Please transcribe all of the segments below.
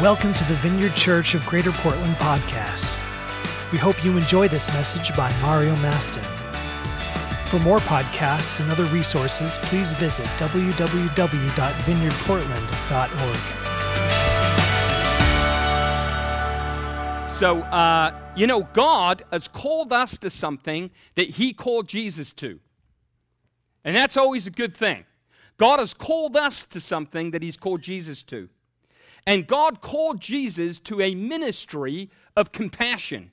Welcome to the Vineyard Church of Greater Portland podcast. We hope you enjoy this message by Mario Mastin. For more podcasts and other resources, please visit www.vineyardportland.org. So, uh, you know, God has called us to something that He called Jesus to. And that's always a good thing. God has called us to something that He's called Jesus to. And God called Jesus to a ministry of compassion.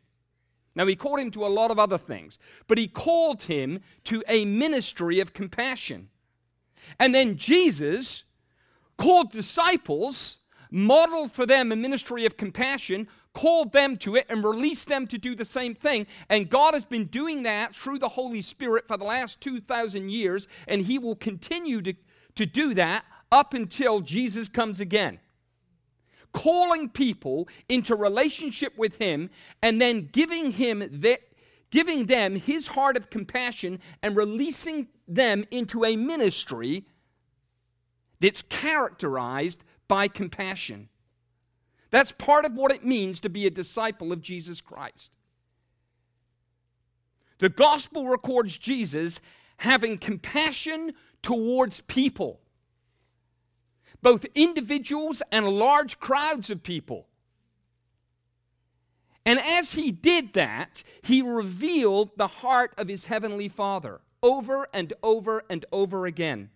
Now, He called him to a lot of other things, but He called him to a ministry of compassion. And then Jesus called disciples, modeled for them a ministry of compassion, called them to it, and released them to do the same thing. And God has been doing that through the Holy Spirit for the last 2,000 years, and He will continue to, to do that up until Jesus comes again calling people into relationship with him and then giving him giving them his heart of compassion and releasing them into a ministry that's characterized by compassion. That's part of what it means to be a disciple of Jesus Christ. The gospel records Jesus having compassion towards people both individuals and large crowds of people. And as he did that, he revealed the heart of his heavenly Father over and over and over again.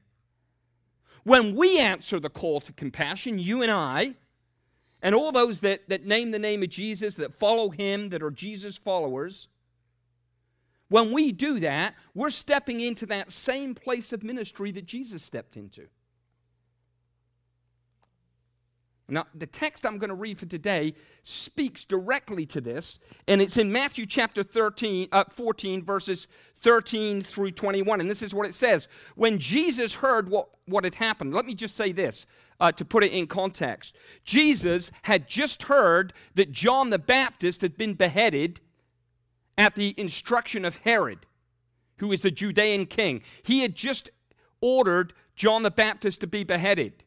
When we answer the call to compassion, you and I, and all those that, that name the name of Jesus, that follow him, that are Jesus followers, when we do that, we're stepping into that same place of ministry that Jesus stepped into. Now, the text I'm going to read for today speaks directly to this, and it's in Matthew chapter 13, uh, 14, verses 13 through 21. And this is what it says When Jesus heard what, what had happened, let me just say this uh, to put it in context. Jesus had just heard that John the Baptist had been beheaded at the instruction of Herod, who is the Judean king. He had just ordered John the Baptist to be beheaded.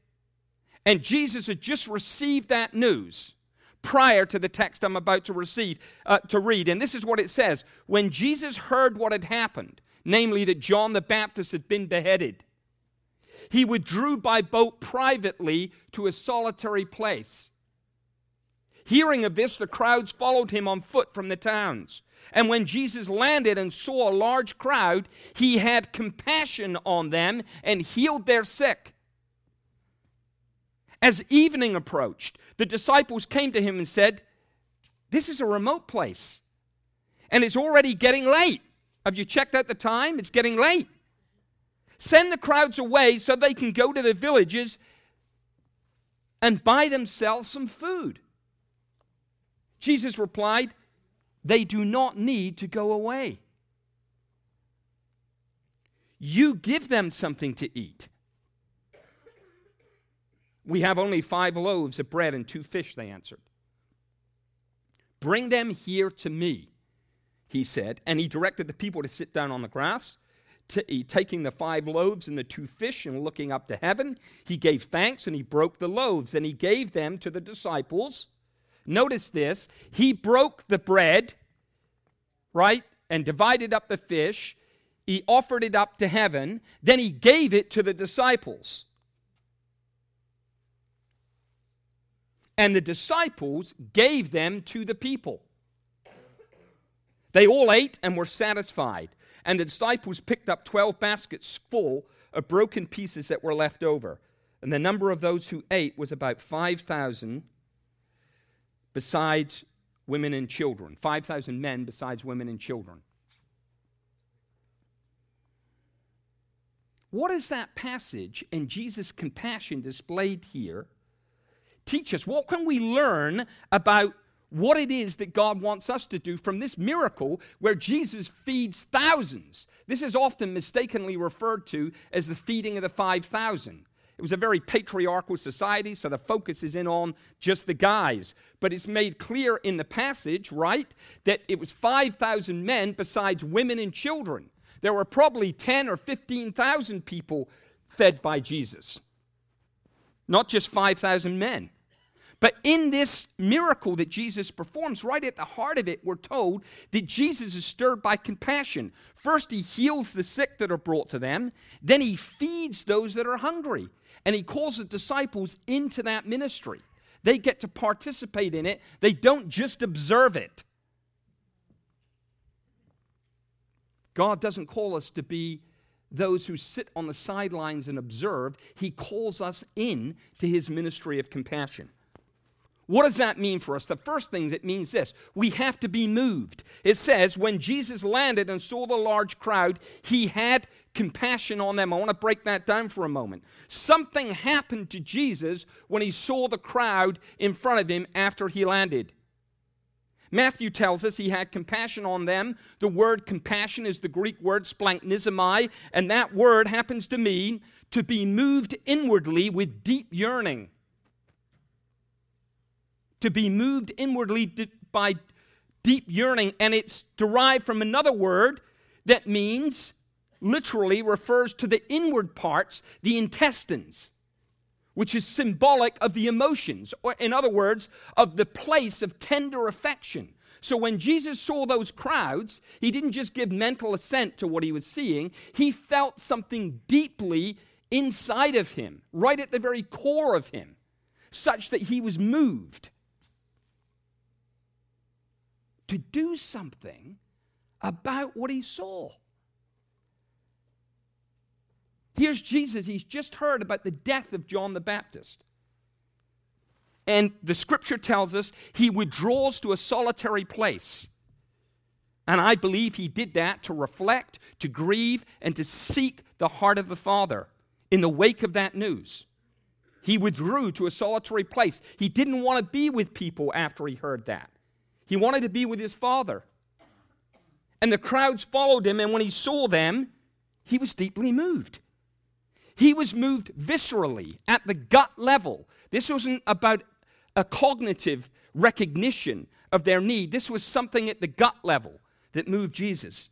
And Jesus had just received that news prior to the text I'm about to receive uh, to read. And this is what it says: When Jesus heard what had happened, namely that John the Baptist had been beheaded, he withdrew by boat privately to a solitary place. Hearing of this, the crowds followed him on foot from the towns. And when Jesus landed and saw a large crowd, he had compassion on them and healed their sick. As evening approached, the disciples came to him and said, This is a remote place, and it's already getting late. Have you checked out the time? It's getting late. Send the crowds away so they can go to the villages and buy themselves some food. Jesus replied, They do not need to go away. You give them something to eat. We have only five loaves of bread and two fish, they answered. Bring them here to me, he said. And he directed the people to sit down on the grass. Taking the five loaves and the two fish and looking up to heaven, he gave thanks and he broke the loaves. and he gave them to the disciples. Notice this he broke the bread, right, and divided up the fish. He offered it up to heaven. Then he gave it to the disciples. And the disciples gave them to the people. They all ate and were satisfied, and the disciples picked up 12 baskets full of broken pieces that were left over. And the number of those who ate was about 5,000, besides women and children. 5,000 men, besides women and children. What is that passage and Jesus' compassion displayed here teach us? What can we learn about what it is that God wants us to do from this miracle where Jesus feeds thousands? This is often mistakenly referred to as the feeding of the 5,000. It was a very patriarchal society, so the focus is in on just the guys. But it's made clear in the passage, right, that it was 5,000 men besides women and children. There were probably 10 or 15,000 people fed by Jesus, not just 5,000 men. But in this miracle that Jesus performs, right at the heart of it, we're told that Jesus is stirred by compassion. First, he heals the sick that are brought to them, then, he feeds those that are hungry, and he calls the disciples into that ministry. They get to participate in it, they don't just observe it. God doesn't call us to be those who sit on the sidelines and observe, He calls us in to His ministry of compassion. What does that mean for us? The first thing it means this we have to be moved. It says, when Jesus landed and saw the large crowd, he had compassion on them. I want to break that down for a moment. Something happened to Jesus when he saw the crowd in front of him after he landed. Matthew tells us he had compassion on them. The word compassion is the Greek word splanchnizomai, and that word happens to mean to be moved inwardly with deep yearning to be moved inwardly by deep yearning, and it's derived from another word that means, literally, refers to the inward parts, the intestines, which is symbolic of the emotions, or in other words, of the place of tender affection. So when Jesus saw those crowds, he didn't just give mental assent to what he was seeing, he felt something deeply inside of him, right at the very core of him, such that he was moved to do something about what he saw. Here's Jesus. He's just heard about the death of John the Baptist. And the scripture tells us he withdraws to a solitary place. And I believe he did that to reflect, to grieve, and to seek the heart of the Father in the wake of that news. He withdrew to a solitary place. He didn't want to be with people after he heard that. He wanted to be with his father. And the crowds followed him, and when he saw them, he was deeply moved. He was moved viscerally at the gut level. This wasn't about a cognitive recognition of their need, this was something at the gut level that moved Jesus.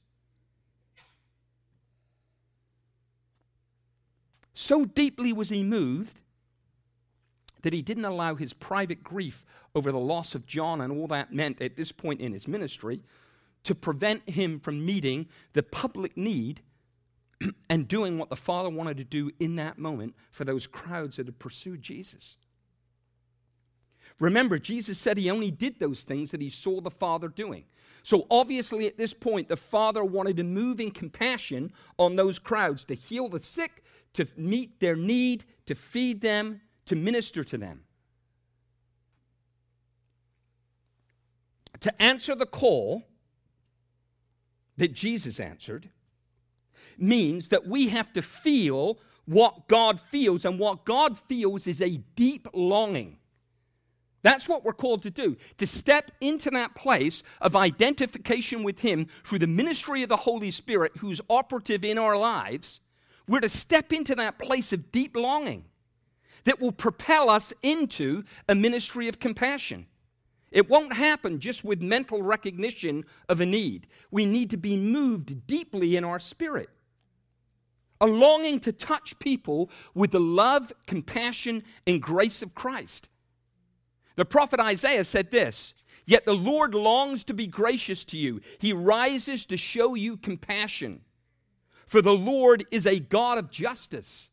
So deeply was he moved that he didn't allow his private grief over the loss of John and all that meant at this point in his ministry to prevent him from meeting the public need and doing what the Father wanted to do in that moment for those crowds that had pursued Jesus. Remember, Jesus said he only did those things that he saw the Father doing. So, obviously, at this point, the Father wanted to move in compassion on those crowds to heal the sick, to meet their need, to feed them, to minister to them. To answer the call that Jesus answered means that we have to feel what God feels, and what God feels is a deep longing. That's what we're called to do to step into that place of identification with Him through the ministry of the Holy Spirit, who's operative in our lives. We're to step into that place of deep longing that will propel us into a ministry of compassion. It won't happen just with mental recognition of a need. We need to be moved deeply in our spirit. A longing to touch people with the love, compassion, and grace of Christ. The prophet Isaiah said this Yet the Lord longs to be gracious to you, He rises to show you compassion. For the Lord is a God of justice.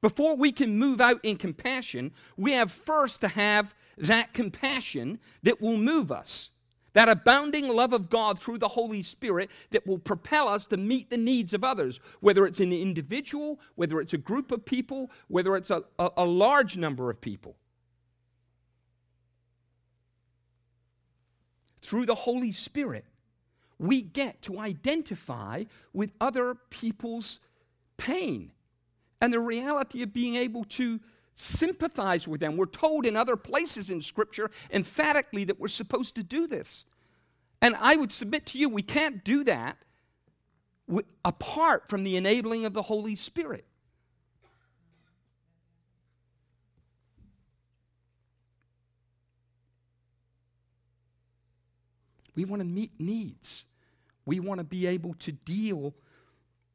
Before we can move out in compassion, we have first to have that compassion that will move us. That abounding love of God through the Holy Spirit that will propel us to meet the needs of others, whether it's an individual, whether it's a group of people, whether it's a, a, a large number of people. Through the Holy Spirit, we get to identify with other people's pain and the reality of being able to sympathize with them. We're told in other places in Scripture emphatically that we're supposed to do this. And I would submit to you, we can't do that apart from the enabling of the Holy Spirit. We want to meet needs. We want to be able to deal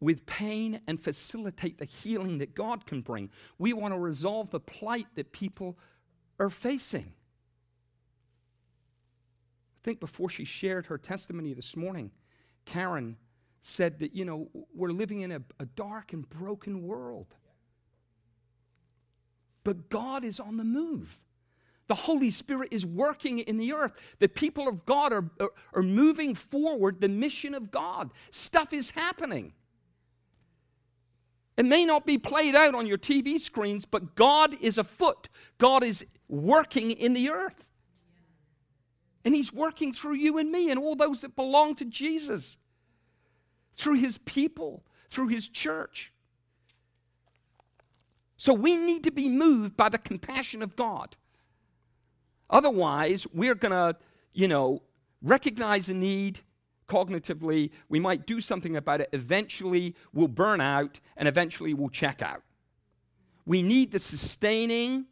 with pain and facilitate the healing that God can bring. We want to resolve the plight that people are facing. I think before she shared her testimony this morning, Karen said that, you know, we're living in a, a dark and broken world. But God is on the move. The Holy Spirit is working in the earth. The people of God are, are, are, moving forward the mission of God. Stuff is happening. It may not be played out on your TV screens, but God is afoot. God is working in the earth. And He's working through you and me and all those that belong to Jesus, through His people, through His church. So we need to be moved by the compassion of God. Otherwise, we're going to, you know, recognize a need cognitively. We might do something about it. Eventually, we'll burn out and eventually we'll check out. We need the sustaining,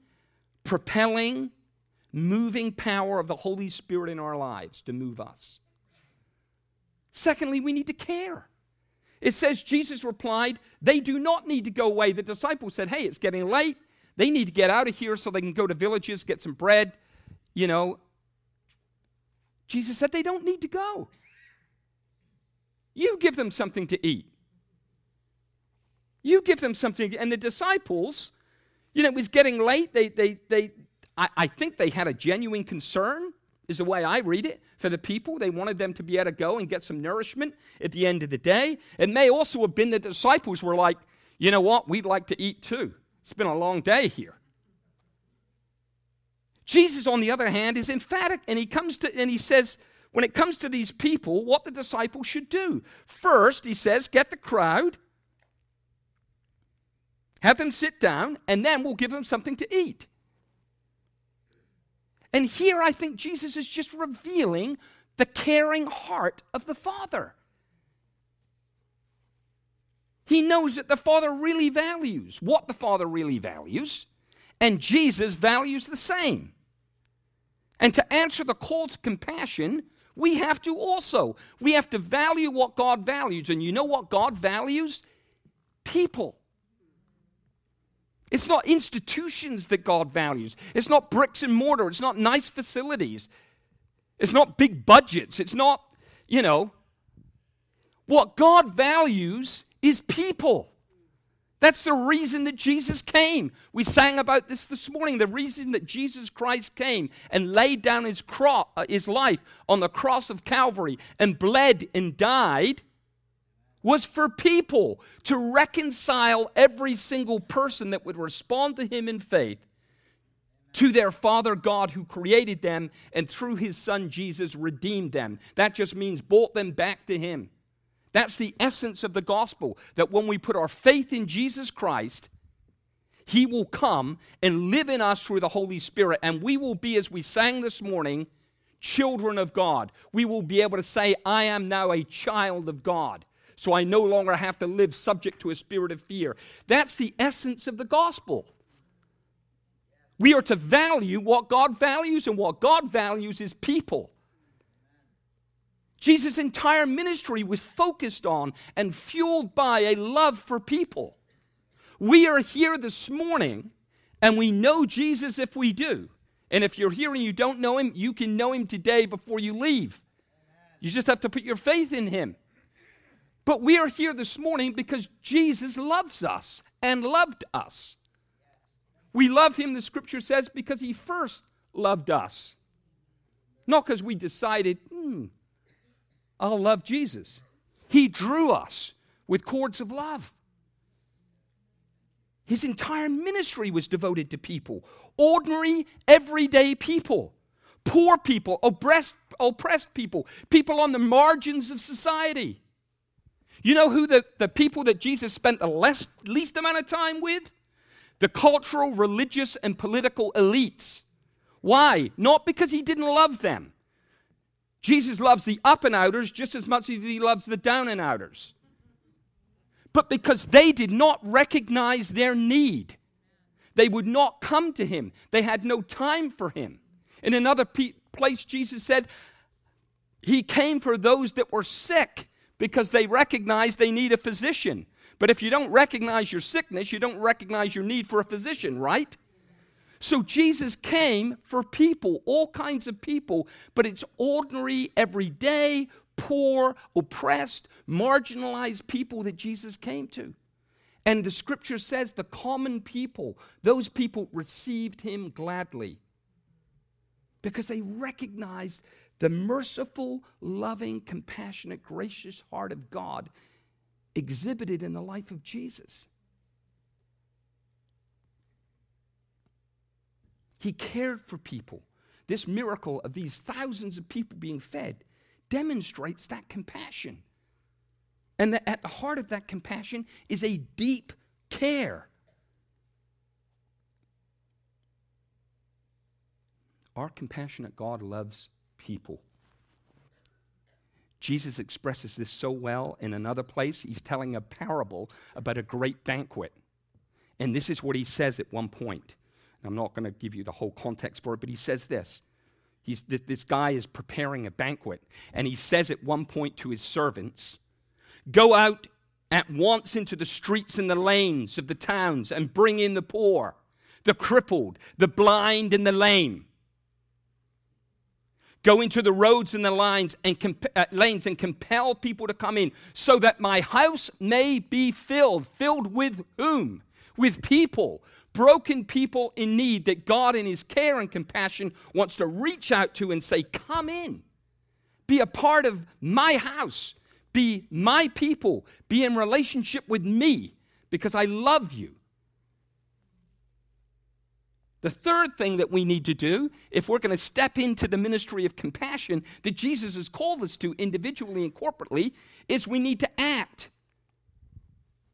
propelling, moving power of the Holy Spirit in our lives to move us. Secondly, we need to care. It says Jesus replied, They do not need to go away. The disciples said, Hey, it's getting late. They need to get out of here so they can go to villages, get some bread, you know. Jesus said, They don't need to go. You give them something to eat. You give them something. And the disciples, you know, it was getting late. They, they, they, I, I think they had a genuine concern is the way I read it, for the people. They wanted them to be able to go and get some nourishment at the end of the day. It may also have been the disciples were like, you know what, we'd like to eat too. It's been a long day here. Jesus, on the other hand, is emphatic, and he comes to and he says, when it comes to these people, what the disciples should do. First, he says, get the crowd, have them sit down, and then we'll give them something to eat. And here I think Jesus is just revealing the caring heart of the Father. He knows that the Father really values what the Father really values, and Jesus values the same. And to answer the call to compassion, we have to also. We have to value what God values. And you know what God values? People. It's not institutions that God values. It's not bricks and mortar. It's not nice facilities. It's not big budgets. It's not, you know. What God values is people. That's the reason that Jesus came. We sang about this this morning. The reason that Jesus Christ came and laid down his, cro- uh, his life on the cross of Calvary and bled and died was for people to reconcile every single person that would respond to him in faith to their Father God who created them and through his Son Jesus redeemed them. That just means brought them back to him. That's the essence of the gospel that when we put our faith in Jesus Christ, he will come and live in us through the Holy Spirit, and we will be, as we sang this morning, children of God. We will be able to say, I am now a child of God so I no longer have to live subject to a spirit of fear. That's the essence of the gospel. We are to value what God values, and what God values is people. Jesus' entire ministry was focused on and fueled by a love for people. We are here this morning, and we know Jesus if we do. And if you're here and you don't know him, you can know him today before you leave. You just have to put your faith in him. But we are here this morning because Jesus loves us and loved us. We love him, the scripture says, because he first loved us. Not because we decided, hmm, I'll love Jesus. He drew us with cords of love. His entire ministry was devoted to people, ordinary, everyday people, poor people, oppressed, oppressed people, people on the margins of society. You know who the, the people that Jesus spent the less, least amount of time with? The cultural, religious, and political elites. Why? Not because he didn't love them. Jesus loves the up and outers just as much as he loves the down and outers. But because they did not recognize their need, they would not come to him. They had no time for him. In another place, Jesus said, He came for those that were sick because they recognized they need a physician. But if you don't recognize your sickness, you don't recognize your need for a physician, right? So Jesus came for people, all kinds of people, but it's ordinary, everyday, poor, oppressed, marginalized people that Jesus came to. And the scripture says the common people, those people received him gladly because they recognized the merciful, loving, compassionate, gracious heart of God exhibited in the life of Jesus. He cared for people. This miracle of these thousands of people being fed demonstrates that compassion. And that at the heart of that compassion is a deep care. Our compassionate God loves people. Jesus expresses this so well in another place. He's telling a parable about a great banquet. And this is what he says at one point. I'm not going to give you the whole context for it, but he says this. He's, this, this guy is preparing a banquet, and he says at one point to his servants, Go out at once into the streets and the lanes of the towns and bring in the poor, the crippled, the blind, and the lame. Go into the roads and the lines and comp- uh, lanes and compel people to come in, so that my house may be filled. Filled with whom? With people broken people in need that God, in His care and compassion, wants to reach out to and say, Come in, be a part of my house, be my people, be in relationship with me because I love you. The third thing that we need to do, if we're going to step into the ministry of compassion that Jesus has called us to individually and corporately, is we need to act.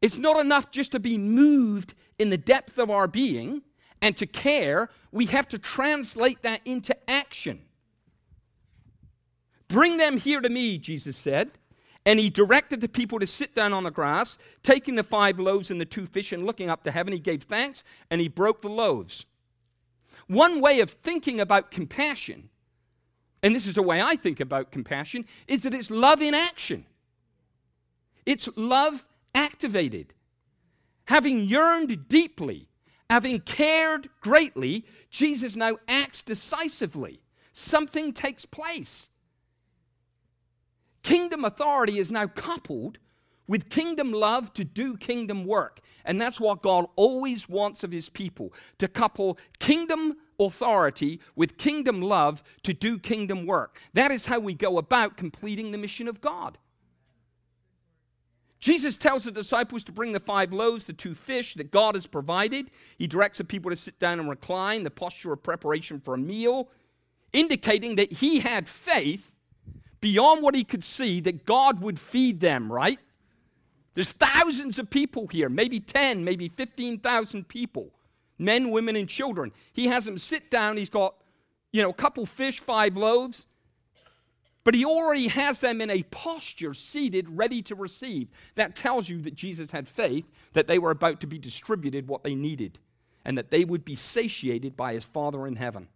It's not enough just to be moved in the depth of our being and to care. We have to translate that into action. Bring them here to me, Jesus said. And he directed the people to sit down on the grass, taking the five loaves and the two fish, and looking up to heaven, he gave thanks and he broke the loaves. One way of thinking about compassion, and this is the way I think about compassion, is that it's love in action. It's love activated. Having yearned deeply, having cared greatly, Jesus now acts decisively. Something takes place. Kingdom authority is now coupled with kingdom love to do kingdom work. And that's what God always wants of his people to couple kingdom authority with kingdom love to do kingdom work. That is how we go about completing the mission of God. Jesus tells the disciples to bring the five loaves, the two fish that God has provided. He directs the people to sit down and recline, the posture of preparation for a meal, indicating that he had faith beyond what he could see that God would feed them, right? There's thousands of people here, maybe 10, maybe 15,000 people, men, women, and children. He has them sit down. He's got, you know, a couple fish, five loaves. But he already has them in a posture, seated, ready to receive. That tells you that Jesus had faith that they were about to be distributed what they needed and that they would be satiated by his Father in heaven.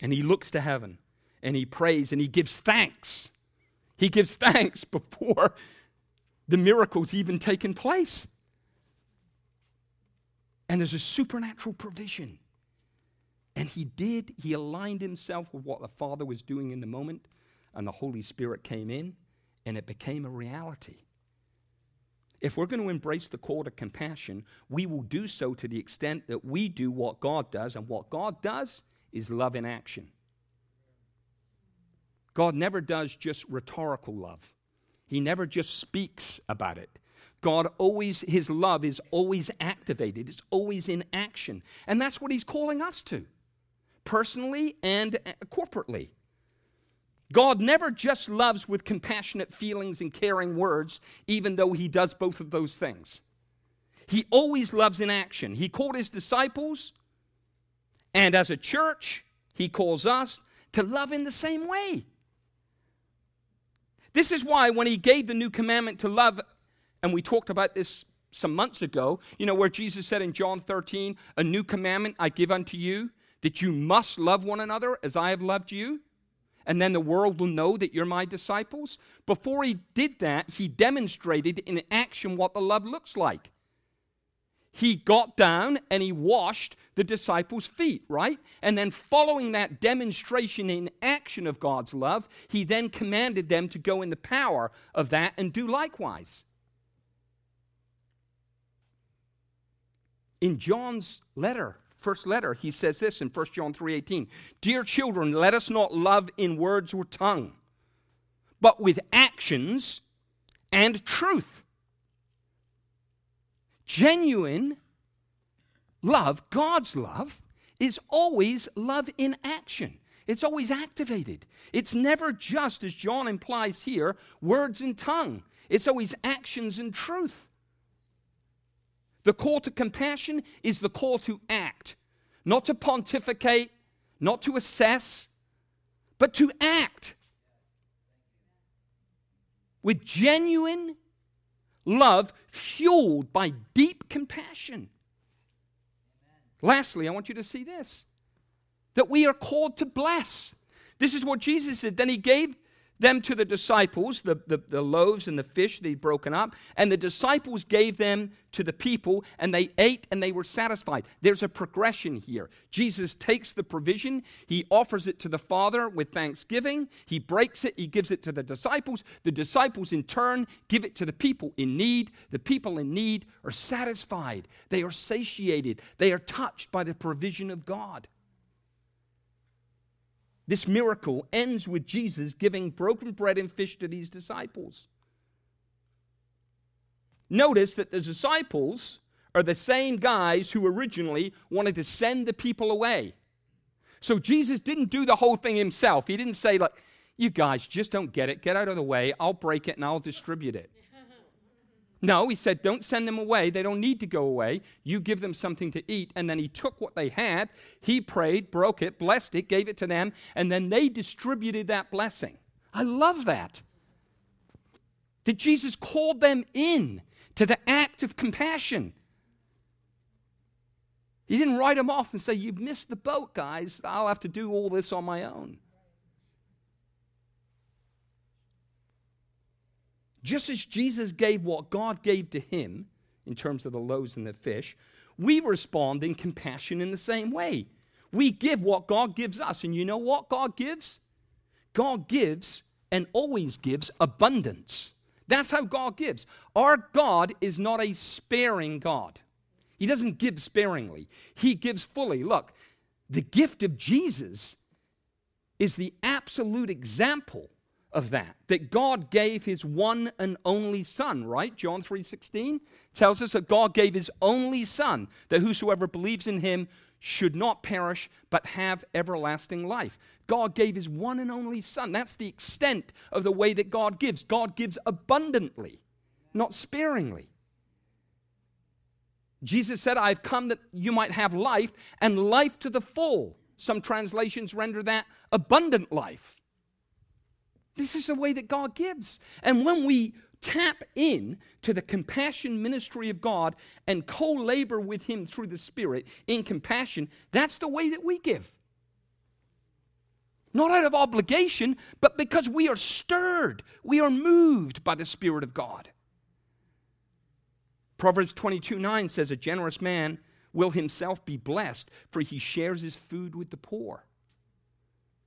And he looks to heaven and he prays and he gives thanks. He gives thanks before the miracles even taken place. And there's a supernatural provision. And he did, he aligned himself with what the Father was doing in the moment, and the Holy Spirit came in, and it became a reality. If we're going to embrace the call to compassion, we will do so to the extent that we do what God does, and what God does is love in action. God never does just rhetorical love. He never just speaks about it. God always, his love is always activated, it's always in action. And that's what he's calling us to personally and uh, corporately. God never just loves with compassionate feelings and caring words, even though he does both of those things. He always loves in action. He called his disciples, and as a church, he calls us to love in the same way. This is why, when he gave the new commandment to love, and we talked about this some months ago, you know, where Jesus said in John 13, A new commandment I give unto you, that you must love one another as I have loved you, and then the world will know that you're my disciples. Before he did that, he demonstrated in action what the love looks like. he got down and he washed the disciples' feet, right? And then, following that demonstration in action of God's love, he then commanded them to go in the power of that and do likewise. In John's letter, first letter, he says this in 1 John 3:18, "Dear children, let us not love in words or tongue, but with actions and truth." Genuine love, God's love, is always love in action. It's always activated. It's never just, as John implies here, words and tongue. It's always actions and truth. The call to compassion is the call to act, not to pontificate, not to assess, but to act with genuine love fueled by deep compassion. Lastly, I want you to see this that we are called to bless. This is what Jesus said. Then he gave them to the disciples, the, the, the, loaves and the fish he'd broken up, and the disciples gave them to the people, and they ate and they were satisfied. There's a progression here. Jesus takes the provision, he offers it to the Father with thanksgiving, he breaks it, he gives it to the disciples. The disciples, in turn, give it to the people in need. The people in need are satisfied, they are satiated, they are touched by the provision of God. This miracle ends with Jesus giving broken bread and fish to these disciples. Notice that the disciples are the same guys who originally wanted to send the people away. So Jesus didn't do the whole thing himself. He didn't say, like, you guys just don't get it. Get out of the way. I'll break it and I'll distribute it. No, he said, don't send them away. They don't need to go away. You give them something to eat. And then he took what they had, he prayed, broke it, blessed it, gave it to them, and then they distributed that blessing. I love that. That Jesus called them in to the act of compassion. He didn't write them off and say, You've missed the boat, guys. I'll have to do all this on my own. Just as Jesus gave what God gave to him in terms of the loaves and the fish, we respond in compassion in the same way. We give what God gives us. And you know what God gives? God gives and always gives abundance. That's how God gives. Our God is not a sparing God. He doesn't give sparingly, He gives fully. Look, the gift of Jesus is the absolute example of that that god gave his one and only son right? John 3.16 tells us that god gave his only son that whosoever believes in him should not perish but have everlasting life. God gave his one and only son. That's the extent of the way that god gives. God gives abundantly not sparingly. Jesus said i've come that you might have life and life to the full. Some translations render that abundant life this is the way that God gives. And when we tap in to the compassion ministry of God and co labor with Him through the Spirit in compassion, that's the way that we give. Not out of obligation, but because we are stirred, we are moved by the Spirit of God. Proverbs 22 9 says, A generous man will himself be blessed, for he shares his food with the poor.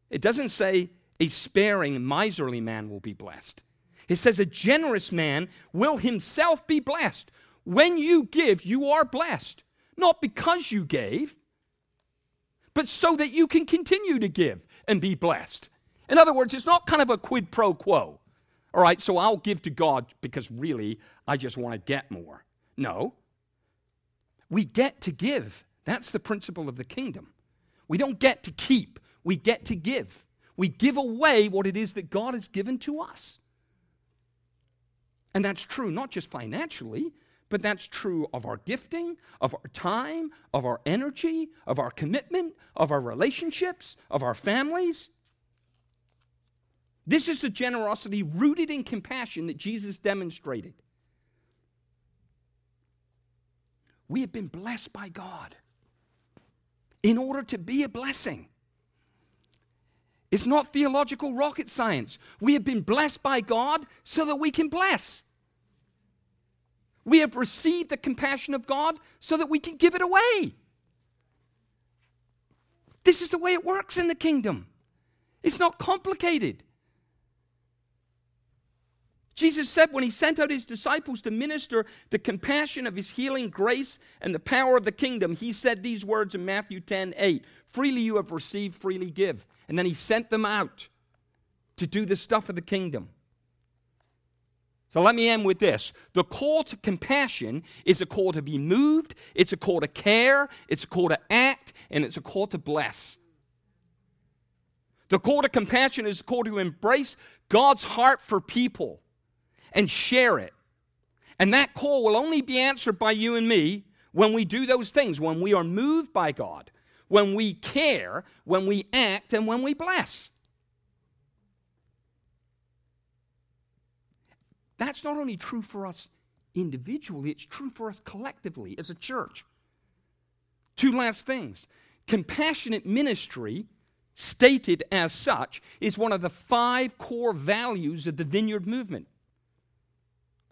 It doesn't say a sparing, miserly man will be blessed. It says, A generous man will himself be blessed. When you give, you are blessed. Not because you gave, but so that you can continue to give and be blessed. In other words, it's not kind of a quid pro quo. All right, so I'll give to God because really I just want to get more. No. We get to give. That's the principle of the kingdom. We don't get to keep, we get to give we give away what it is that God has given to us. And that's true not just financially, but that's true of our gifting, of our time, of our energy, of our commitment, of our relationships, of our families. This is a generosity rooted in compassion that Jesus demonstrated. We have been blessed by God in order to be a blessing. It's not theological rocket science. We have been blessed by God so that we can bless. We have received the compassion of God so that we can give it away. This is the way it works in the kingdom. It's not complicated. Jesus said when he sent out his disciples to minister the compassion of his healing grace and the power of the kingdom, he said these words in Matthew 10 8 Freely you have received, freely give. And then he sent them out to do the stuff of the kingdom. So let me end with this. The call to compassion is a call to be moved, it's a call to care, it's a call to act, and it's a call to bless. The call to compassion is a call to embrace God's heart for people and share it. And that call will only be answered by you and me when we do those things, when we are moved by God, when we care, when we act, and when we bless. That's not only true for us individually, it's true for us collectively as a church. Two last things. Compassionate ministry, stated as such, is one of the five core values of the Vineyard movement.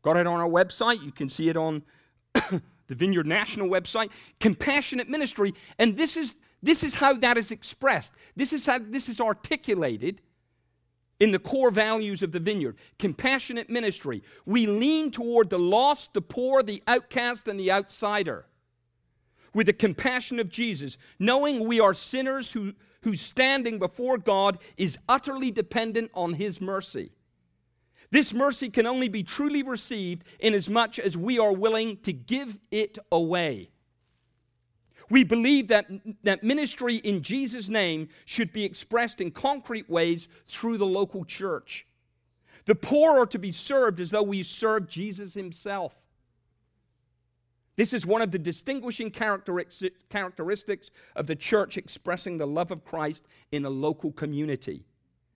Got it on our website. You can see it on the Vineyard National website. Compassionate ministry. And this is, this is how that is expressed. This is how this is articulated in the core values of the vineyard compassionate ministry. We lean toward the lost, the poor, the outcast, and the outsider with the compassion of Jesus, knowing we are sinners who, whose standing before God is utterly dependent on His mercy. This mercy can only be truly received inasmuch as much as we are willing to give it away. We believe that, that ministry in Jesus' name should be expressed in concrete ways through the local church. The poor are to be served as though we serve Jesus himself. This is one of the distinguishing characteristics of the church expressing the love of Christ in a local community.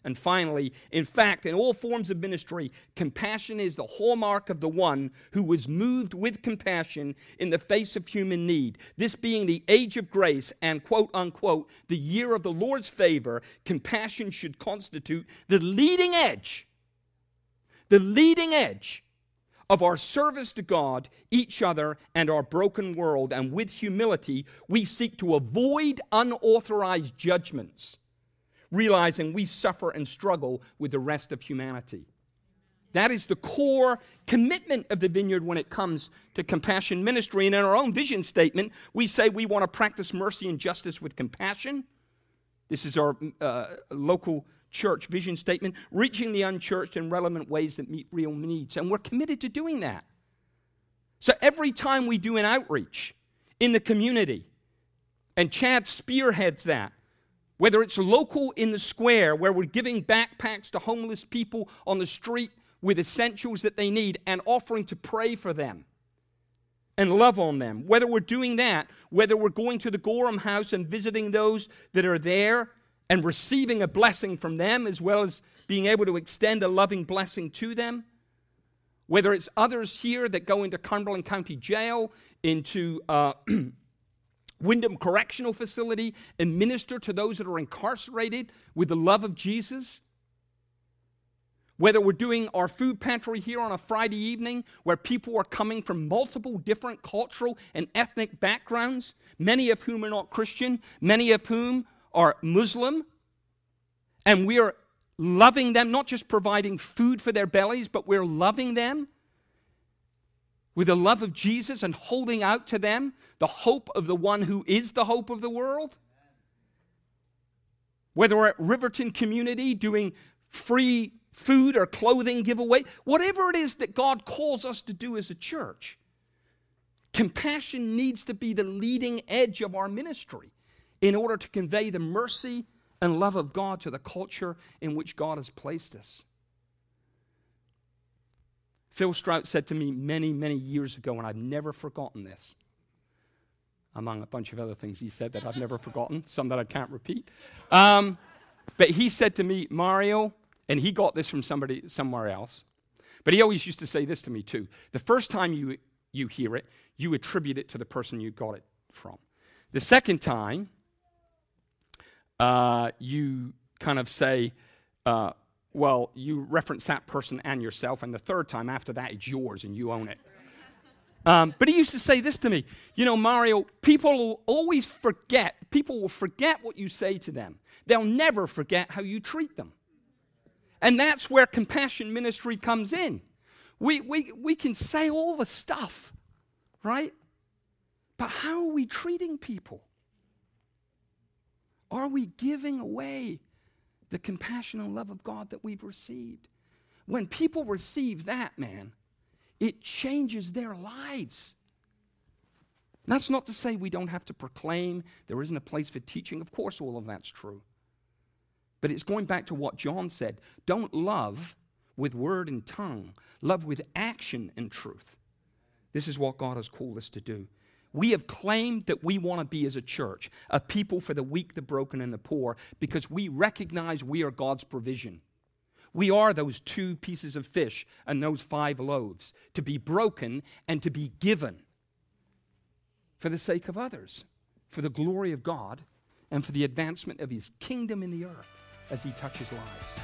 And finally, in fact, in all forms of ministry, compassion is the hallmark of the one who was moved with compassion in the face of human need. This being the age of grace and, quote unquote, the year of the Lord's favor, compassion should constitute the leading edge, the leading edge of our service to God, each other, and our broken world. And with humility, we seek to avoid unauthorized judgments realizing we suffer and struggle with the rest of humanity. That is the core commitment of the vineyard when it comes to compassion ministry. And in our own vision statement, we say we want to practice mercy and justice with compassion. This is our uh, local church vision statement, reaching the unchurched in relevant ways that meet real needs. And we're committed to doing that. So every time we do an outreach in the community, and Chad spearheads that, whether it's local in the square where we're giving backpacks to homeless people on the street with essentials that they need and offering to pray for them and love on them. Whether we're doing that, whether we're going to the Gorham House and visiting those that are there and receiving a blessing from them as well as being able to extend a loving blessing to them. Whether it's others here that go into Cumberland County Jail, into uh, Windham Correctional Facility and minister to those that are incarcerated with the love of Jesus. Whether we're doing our food pantry here on a Friday evening where people are coming from multiple different cultural and ethnic backgrounds, many of whom are not Christian, many of whom are Muslim, and we are loving them, not just providing food for their bellies, but we're loving them with the love of Jesus and holding out to them the hope of the one who is the hope of the world? Whether we're at Riverton Community doing free food or clothing giveaway, whatever it is that God calls us to do as a church, compassion needs to be the leading edge of our ministry in order to convey the mercy and love of God to the culture in which God has placed us. Phil Strout said to me many, many years ago, and I've never forgotten this, among a bunch of other things he said that I've never forgotten, some that I can't repeat. Um, but he said to me, Mario, and he got this from somebody somewhere else, but he always used to say this to me too. The first time you, you hear it, you attribute it to the person you got it from. The second time, uh, you kind of say, uh, well, you reference that person and yourself, and the third time after that, it's yours and you own it. Um, but he used to say this to me You know, Mario, people will always forget, people will forget what you say to them. They'll never forget how you treat them. And that's where compassion ministry comes in. We, we, we can say all the stuff, right? But how are we treating people? Are we giving away the compassion and love of God that we've received? When people receive that, man, it changes their lives. That's not to say we don't have to proclaim, there isn't a place for teaching. Of course, all of that's true. But it's going back to what John said don't love with word and tongue, love with action and truth. This is what God has called us to do. We have claimed that we want to be, as a church, a people for the weak, the broken, and the poor because we recognize we are God's provision. We are those two pieces of fish and those five loaves to be broken and to be given for the sake of others, for the glory of God, and for the advancement of His kingdom in the earth as He touches lives.